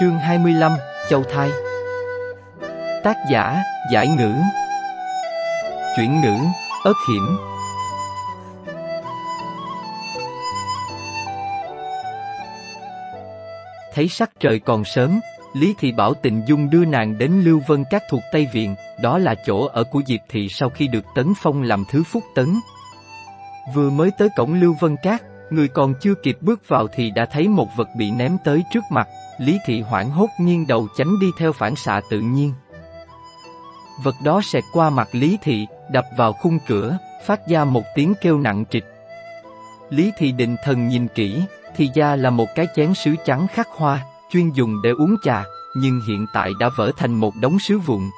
Chương 25, Châu Thai. Tác giả, Giải Ngữ. Chuyển ngữ, ớt hiểm. Thấy sắc trời còn sớm, Lý Thị bảo Tịnh Dung đưa nàng đến Lưu Vân Các thuộc Tây Viện, đó là chỗ ở của Diệp Thị sau khi được tấn phong làm thứ phúc tấn. Vừa mới tới cổng Lưu Vân Các, người còn chưa kịp bước vào thì đã thấy một vật bị ném tới trước mặt, Lý Thị hoảng hốt nghiêng đầu tránh đi theo phản xạ tự nhiên. Vật đó xẹt qua mặt Lý Thị, đập vào khung cửa, phát ra một tiếng kêu nặng trịch. Lý Thị định thần nhìn kỹ, thì ra là một cái chén sứ trắng khắc hoa, chuyên dùng để uống trà, nhưng hiện tại đã vỡ thành một đống sứ vụn.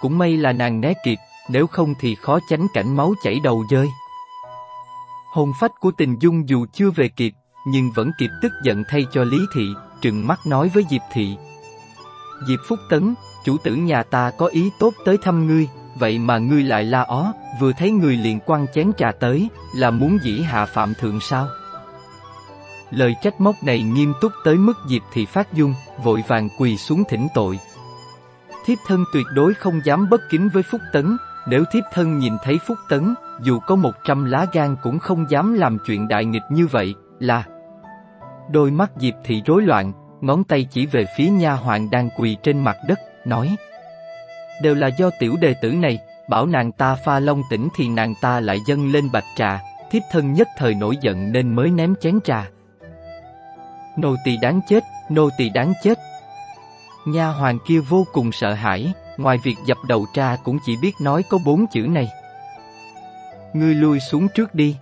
Cũng may là nàng né kịp, nếu không thì khó tránh cảnh máu chảy đầu rơi. Hồn phách của tình dung dù chưa về kịp, nhưng vẫn kịp tức giận thay cho Lý Thị, trừng mắt nói với Diệp Thị. Diệp Phúc Tấn, chủ tử nhà ta có ý tốt tới thăm ngươi, vậy mà ngươi lại la ó, vừa thấy người liền quăng chén trà tới, là muốn dĩ hạ phạm thượng sao? Lời trách móc này nghiêm túc tới mức Diệp Thị phát dung, vội vàng quỳ xuống thỉnh tội. Thiếp thân tuyệt đối không dám bất kính với Phúc Tấn, nếu thiếp thân nhìn thấy Phúc Tấn, dù có một trăm lá gan cũng không dám làm chuyện đại nghịch như vậy, là... Đôi mắt Diệp Thị rối loạn, ngón tay chỉ về phía nha hoàng đang quỳ trên mặt đất, nói Đều là do tiểu đệ tử này, bảo nàng ta pha long tỉnh thì nàng ta lại dâng lên bạch trà, thiếp thân nhất thời nổi giận nên mới ném chén trà. Nô tỳ đáng chết, nô tỳ đáng chết. Nha hoàng kia vô cùng sợ hãi, ngoài việc dập đầu tra cũng chỉ biết nói có bốn chữ này. Ngươi lui xuống trước đi.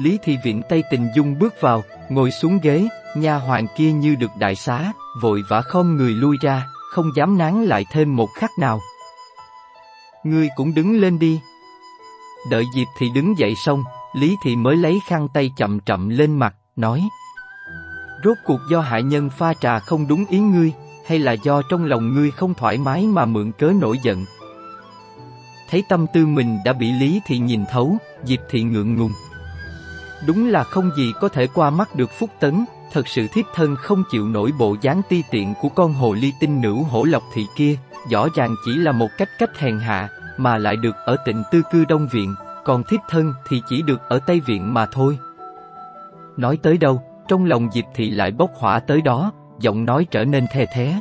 Lý Thị Viện Tây Tình Dung bước vào, ngồi xuống ghế, nha hoàng kia như được đại xá, vội vã khom người lui ra, không dám nán lại thêm một khắc nào. Ngươi cũng đứng lên đi. Đợi dịp thì đứng dậy xong, Lý Thị mới lấy khăn tay chậm chậm lên mặt, nói Rốt cuộc do hại nhân pha trà không đúng ý ngươi, hay là do trong lòng ngươi không thoải mái mà mượn cớ nổi giận? Thấy tâm tư mình đã bị Lý Thị nhìn thấu, Diệp Thị ngượng ngùng. Đúng là không gì có thể qua mắt được Phúc Tấn, thật sự thiếp thân không chịu nổi bộ dáng ti tiện của con hồ ly tinh nữ hổ lộc thị kia, rõ ràng chỉ là một cách cách hèn hạ, mà lại được ở tịnh tư cư Đông Viện, còn thiếp thân thì chỉ được ở Tây Viện mà thôi. Nói tới đâu, trong lòng Diệp Thị lại bốc hỏa tới đó, giọng nói trở nên the thế.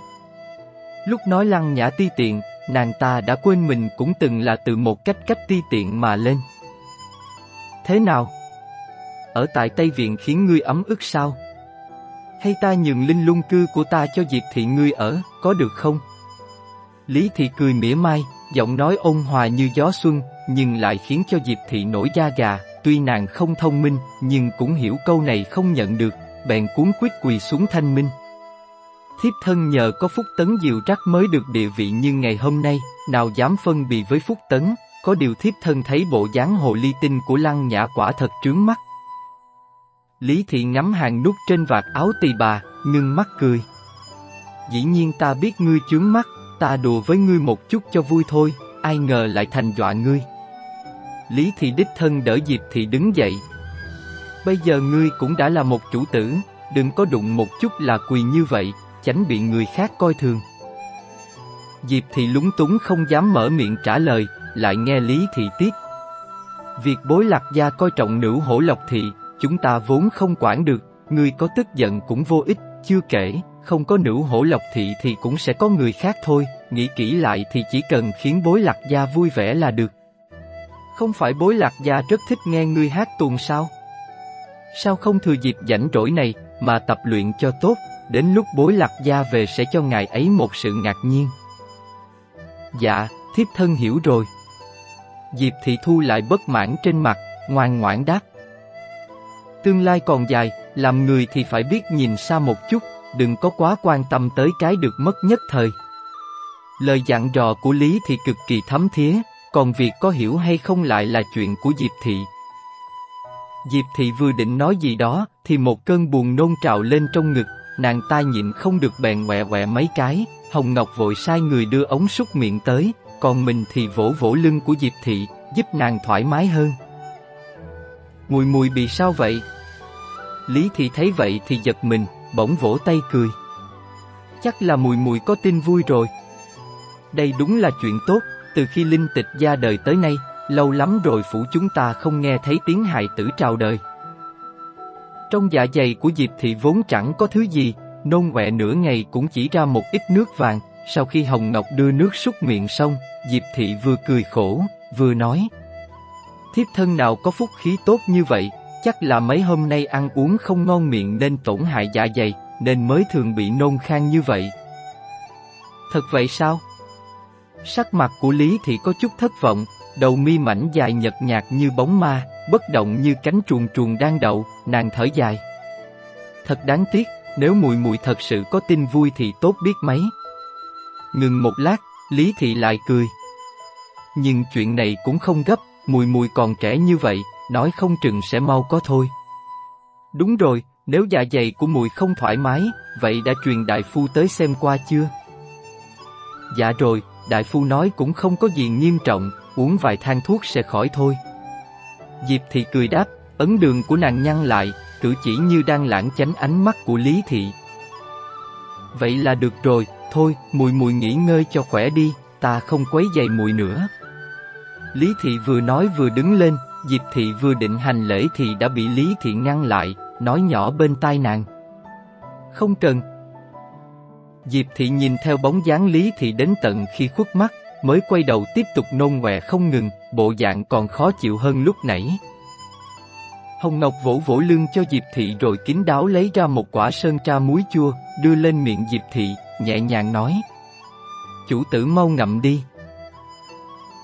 Lúc nói lăng nhã ti tiện, nàng ta đã quên mình cũng từng là từ một cách cách ti tiện mà lên. Thế nào? Ở tại Tây Viện khiến ngươi ấm ức sao? Hay ta nhường linh lung cư của ta cho Diệp Thị ngươi ở, có được không? Lý Thị cười mỉa mai, giọng nói ôn hòa như gió xuân, nhưng lại khiến cho Diệp Thị nổi da gà, tuy nàng không thông minh, nhưng cũng hiểu câu này không nhận được, bèn cuốn quyết quỳ xuống thanh minh. Thiếp thân nhờ có Phúc Tấn diệu trắc mới được địa vị như ngày hôm nay, nào dám phân bì với Phúc Tấn, có điều thiếp thân thấy bộ dáng hồ ly tinh của lăng nhã quả thật trướng mắt. Lý Thị ngắm hàng nút trên vạt áo tỳ bà, ngưng mắt cười. Dĩ nhiên ta biết ngươi chướng mắt, ta đùa với ngươi một chút cho vui thôi, ai ngờ lại thành dọa ngươi. Lý Thị đích thân đỡ Diệp Thị đứng dậy. Bây giờ ngươi cũng đã là một chủ tử, đừng có đụng một chút là quỳ như vậy, tránh bị người khác coi thường. Diệp thì lúng túng không dám mở miệng trả lời, lại nghe Lý Thị tiếp. Việc bối lạc gia coi trọng nữ hổ lộc thị, chúng ta vốn không quản được, người có tức giận cũng vô ích, chưa kể, không có nữ hổ lộc thị thì cũng sẽ có người khác thôi, nghĩ kỹ lại thì chỉ cần khiến bối lạc gia vui vẻ là được. Không phải bối lạc gia rất thích nghe ngươi hát tuồng sao? Sao không thừa dịp rảnh rỗi này mà tập luyện cho tốt, đến lúc bối lạc gia về sẽ cho ngài ấy một sự ngạc nhiên. Dạ, thiếp thân hiểu rồi. Diệp thị thu lại bất mãn trên mặt, ngoan ngoãn đáp. Tương lai còn dài, làm người thì phải biết nhìn xa một chút, đừng có quá quan tâm tới cái được mất nhất thời. Lời dặn dò của Lý thì cực kỳ thấm thía, còn việc có hiểu hay không lại là chuyện của Diệp Thị. Diệp Thị vừa định nói gì đó, thì một cơn buồn nôn trào lên trong ngực, nàng ta nhịn không được bèn quẹ quẹ mấy cái, Hồng Ngọc vội sai người đưa ống súc miệng tới, còn mình thì vỗ vỗ lưng của Diệp Thị, giúp nàng thoải mái hơn. Mùi mùi bị sao vậy? Lý Thị thấy vậy thì giật mình, bỗng vỗ tay cười. Chắc là mùi mùi có tin vui rồi. Đây đúng là chuyện tốt, từ khi linh tịch ra đời tới nay, lâu lắm rồi phủ chúng ta không nghe thấy tiếng hài tử trào đời. Trong dạ dày của Diệp Thị vốn chẳng có thứ gì, nôn quẹ nửa ngày cũng chỉ ra một ít nước vàng, sau khi Hồng Ngọc đưa nước súc miệng xong, Diệp Thị vừa cười khổ, vừa nói. Thiếp thân nào có phúc khí tốt như vậy, chắc là mấy hôm nay ăn uống không ngon miệng nên tổn hại dạ dày, nên mới thường bị nôn khan như vậy. Thật vậy sao? Sắc mặt của Lý Thị có chút thất vọng, đầu mi mảnh dài nhợt nhạt như bóng ma, bất động như cánh chuồn chuồn đang đậu, nàng thở dài. Thật đáng tiếc, nếu mùi mùi thật sự có tin vui thì tốt biết mấy. Ngừng một lát, Lý Thị lại cười. Nhưng chuyện này cũng không gấp, mùi mùi còn trẻ như vậy, nói không chừng sẽ mau có thôi. Đúng rồi, nếu dạ dày của mùi không thoải mái, vậy đã truyền đại phu tới xem qua chưa? Dạ rồi, đại phu nói cũng không có gì nghiêm trọng, uống vài thang thuốc sẽ khỏi thôi. Diệp Thị cười đáp, ấn đường của nàng nhăn lại, cử chỉ như đang lãng tránh ánh mắt của Lý Thị. Vậy là được rồi, thôi, mùi mùi nghỉ ngơi cho khỏe đi, ta không quấy giày mùi nữa. Lý Thị vừa nói vừa đứng lên, Diệp Thị vừa định hành lễ thì đã bị Lý Thị ngăn lại, nói nhỏ bên tai nàng. Không cần. Diệp Thị nhìn theo bóng dáng Lý Thị đến tận khi khuất mắt, mới quay đầu tiếp tục nôn ngoẹ không ngừng, bộ dạng còn khó chịu hơn lúc nãy. Hồng Ngọc vỗ vỗ lưng cho Diệp Thị rồi kín đáo lấy ra một quả sơn tra muối chua, đưa lên miệng Diệp Thị, nhẹ nhàng nói. Chủ tử mau ngậm đi.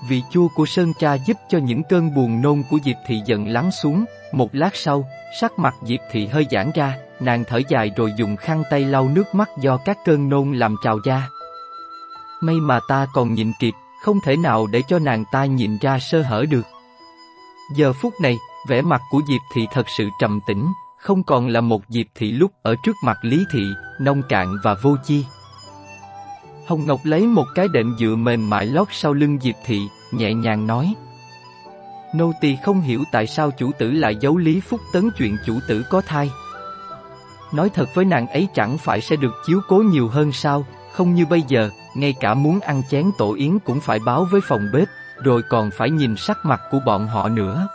Vị chua của sơn tra giúp cho những cơn buồn nôn của Diệp Thị dần lắng xuống, một lát sau, sắc mặt Diệp Thị hơi giãn ra, nàng thở dài rồi dùng khăn tay lau nước mắt do các cơn nôn làm trào ra. May mà ta còn nhịn kịp, không thể nào để cho nàng ta nhìn ra sơ hở được. Giờ phút này, vẻ mặt của Diệp Thị thật sự trầm tĩnh, không còn là một Diệp Thị lúc ở trước mặt Lý Thị, nông cạn và vô chi. Hồng Ngọc lấy một cái đệm dựa mềm mại lót sau lưng Diệp Thị, nhẹ nhàng nói. Nô tỳ không hiểu tại sao chủ tử lại giấu Lý Phúc Tấn chuyện chủ tử có thai. Nói thật với nàng ấy chẳng phải sẽ được chiếu cố nhiều hơn sao, không như bây giờ, ngay cả muốn ăn chén tổ yến cũng phải báo với phòng bếp, rồi còn phải nhìn sắc mặt của bọn họ nữa.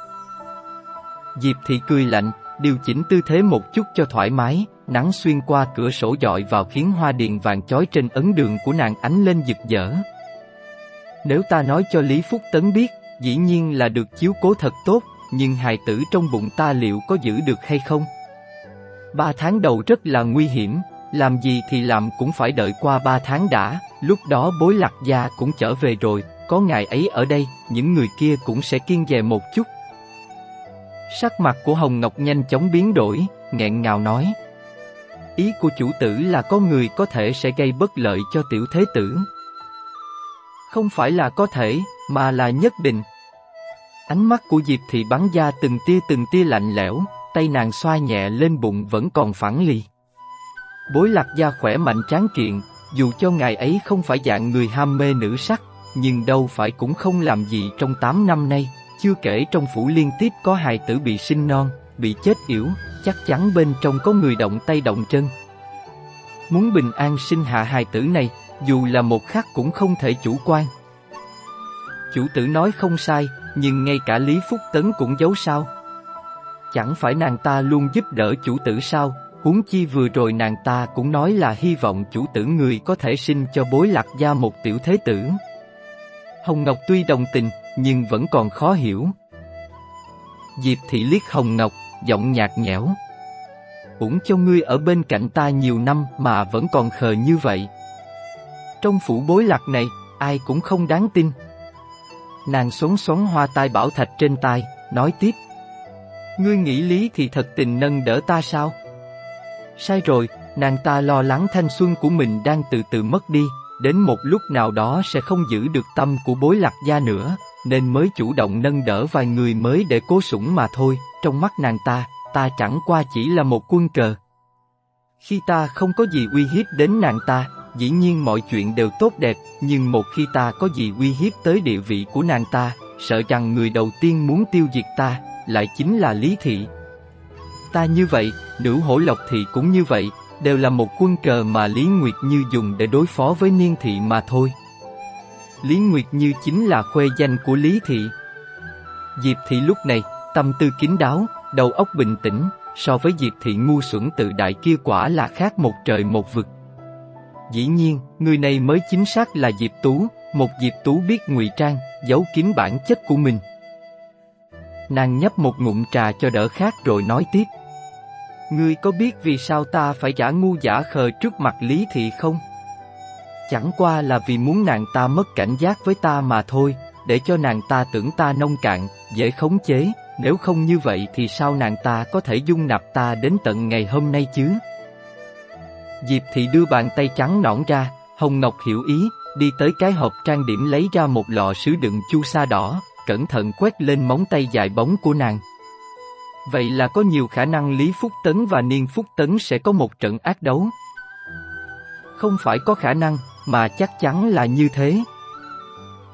Diệp Thị cười lạnh, điều chỉnh tư thế một chút cho thoải mái, nắng xuyên qua cửa sổ dọi vào khiến hoa điền vàng chói trên ấn đường của nàng ánh lên rực rỡ. Nếu ta nói cho Lý Phúc Tấn biết, dĩ nhiên là được chiếu cố thật tốt, nhưng hài tử trong bụng ta liệu có giữ được hay không? Ba tháng đầu rất là nguy hiểm, làm gì thì làm cũng phải đợi qua ba tháng đã, lúc đó bối lạc gia cũng trở về rồi, có ngài ấy ở đây, những người kia cũng sẽ kiên dè một chút. Sắc mặt của Hồng Ngọc nhanh chóng biến đổi, nghẹn ngào nói. Ý của chủ tử là có người có thể sẽ gây bất lợi cho tiểu thế tử. Không phải là có thể, mà là nhất định. Ánh mắt của Diệp Thị bắn ra từng tia từng tia lạnh lẽo, tay nàng xoa nhẹ lên bụng vẫn còn phẳng lì. Bối lạc gia khỏe mạnh tráng kiện, dù cho ngài ấy không phải dạng người ham mê nữ sắc, nhưng đâu phải cũng không làm gì trong 8 năm nay, chưa kể trong phủ liên tiếp có hài tử bị sinh non, bị chết yểu, chắc chắn bên trong có người động tay động chân. Muốn bình an sinh hạ hài tử này, dù là một khắc cũng không thể chủ quan. Chủ tử nói không sai, nhưng ngay cả Lý Phúc Tấn cũng giấu sao. Chẳng phải nàng ta luôn giúp đỡ chủ tử sao, huống chi vừa rồi nàng ta cũng nói là hy vọng chủ tử người có thể sinh cho bối lạc gia một tiểu thế tử. Hồng Ngọc tuy đồng tình, nhưng vẫn còn khó hiểu. Diệp thị liếc Hồng Ngọc, giọng nhạt nhẽo. Cũng cho ngươi ở bên cạnh ta nhiều năm mà vẫn còn khờ như vậy. Trong phủ bối lạc này, ai cũng không đáng tin. Nàng xoắn xoắn hoa tai bảo thạch trên tai, nói tiếp. Ngươi nghĩ lý thì thật tình nâng đỡ ta sao? Sai rồi, nàng ta lo lắng thanh xuân của mình đang từ từ mất đi, đến một lúc nào đó sẽ không giữ được tâm của bối lạc gia nữa, nên mới chủ động nâng đỡ vài người mới để cố sủng mà thôi, trong mắt nàng ta, ta chẳng qua chỉ là một quân cờ. Khi ta không có gì uy hiếp đến nàng ta, dĩ nhiên mọi chuyện đều tốt đẹp, nhưng một khi ta có gì uy hiếp tới địa vị của nàng ta, sợ rằng người đầu tiên muốn tiêu diệt ta, lại chính là Lý Thị. Ta như vậy, nữ hổ lộc thị cũng như vậy, đều là một quân cờ mà Lý Nguyệt Như dùng để đối phó với Niên Thị mà thôi. Lý Nguyệt Như chính là khuê danh của Lý Thị. Diệp Thị lúc này, tâm tư kín đáo, đầu óc bình tĩnh, so với Diệp Thị ngu xuẩn tự đại kia quả là khác một trời một vực. Dĩ nhiên, người này mới chính xác là Diệp Tú, một Diệp Tú biết ngụy trang, giấu kín bản chất của mình. Nàng nhấp một ngụm trà cho đỡ khác rồi nói tiếp. Ngươi có biết vì sao ta phải giả ngu giả khờ trước mặt Lý Thị không? Chẳng qua là vì muốn nàng ta mất cảnh giác với ta mà thôi, để cho nàng ta tưởng ta nông cạn, dễ khống chế, nếu không như vậy thì sao nàng ta có thể dung nạp ta đến tận ngày hôm nay chứ? Diệp Thị đưa bàn tay trắng nõn ra, Hồng Ngọc hiểu ý, đi tới cái hộp trang điểm lấy ra một lọ sứ đựng chu sa đỏ, cẩn thận quét lên móng tay dài bóng của nàng. Vậy là có nhiều khả năng Lý Phúc Tấn và Niên Phúc Tấn sẽ có một trận ác đấu. Không phải có khả năng, mà chắc chắn là như thế.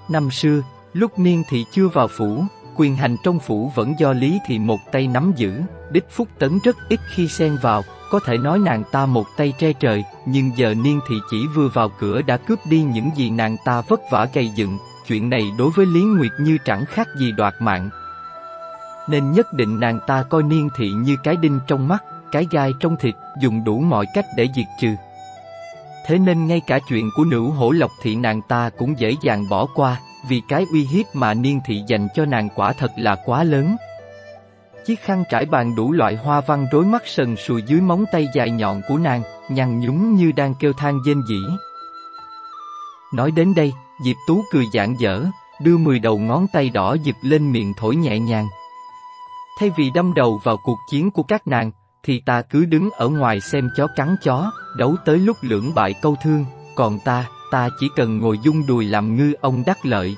Năm xưa, lúc Niên Thị chưa vào phủ, quyền hành trong phủ vẫn do Lý Thị một tay nắm giữ, Đích Phúc Tấn rất ít khi xen vào, có thể nói nàng ta một tay tre trời, nhưng giờ Niên Thị chỉ vừa vào cửa đã cướp đi những gì nàng ta vất vả gây dựng, chuyện này đối với Lý Nguyệt Như chẳng khác gì đoạt mạng. Nên nhất định nàng ta coi Niên Thị như cái đinh trong mắt, cái gai trong thịt, dùng đủ mọi cách để diệt trừ. Thế nên ngay cả chuyện của nữ hổ lộc thị nàng ta cũng dễ dàng bỏ qua, vì cái uy hiếp mà Niên Thị dành cho nàng quả thật là quá lớn. Chiếc khăn trải bàn đủ loại hoa văn rối mắt sần sùi dưới móng tay dài nhọn của nàng, nhăn nhúm như đang kêu than dên dĩ. Nói đến đây, Diệp Tú cười giãn dở, đưa mười đầu ngón tay đỏ dịp lên miệng thổi nhẹ nhàng. Thay vì đâm đầu vào cuộc chiến của các nàng, thì ta cứ đứng ở ngoài xem chó cắn chó, đấu tới lúc lưỡng bại câu thương, còn ta, ta chỉ cần ngồi dung đùi làm ngư ông đắc lợi.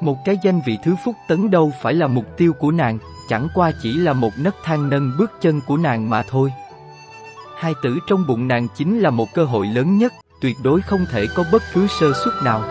Một cái danh vị thứ phúc tấn đâu phải là mục tiêu của nàng, chẳng qua chỉ là một nấc thang nâng bước chân của nàng mà thôi. Hai tử trong bụng nàng chính là một cơ hội lớn nhất, tuyệt đối không thể có bất cứ sơ suất nào.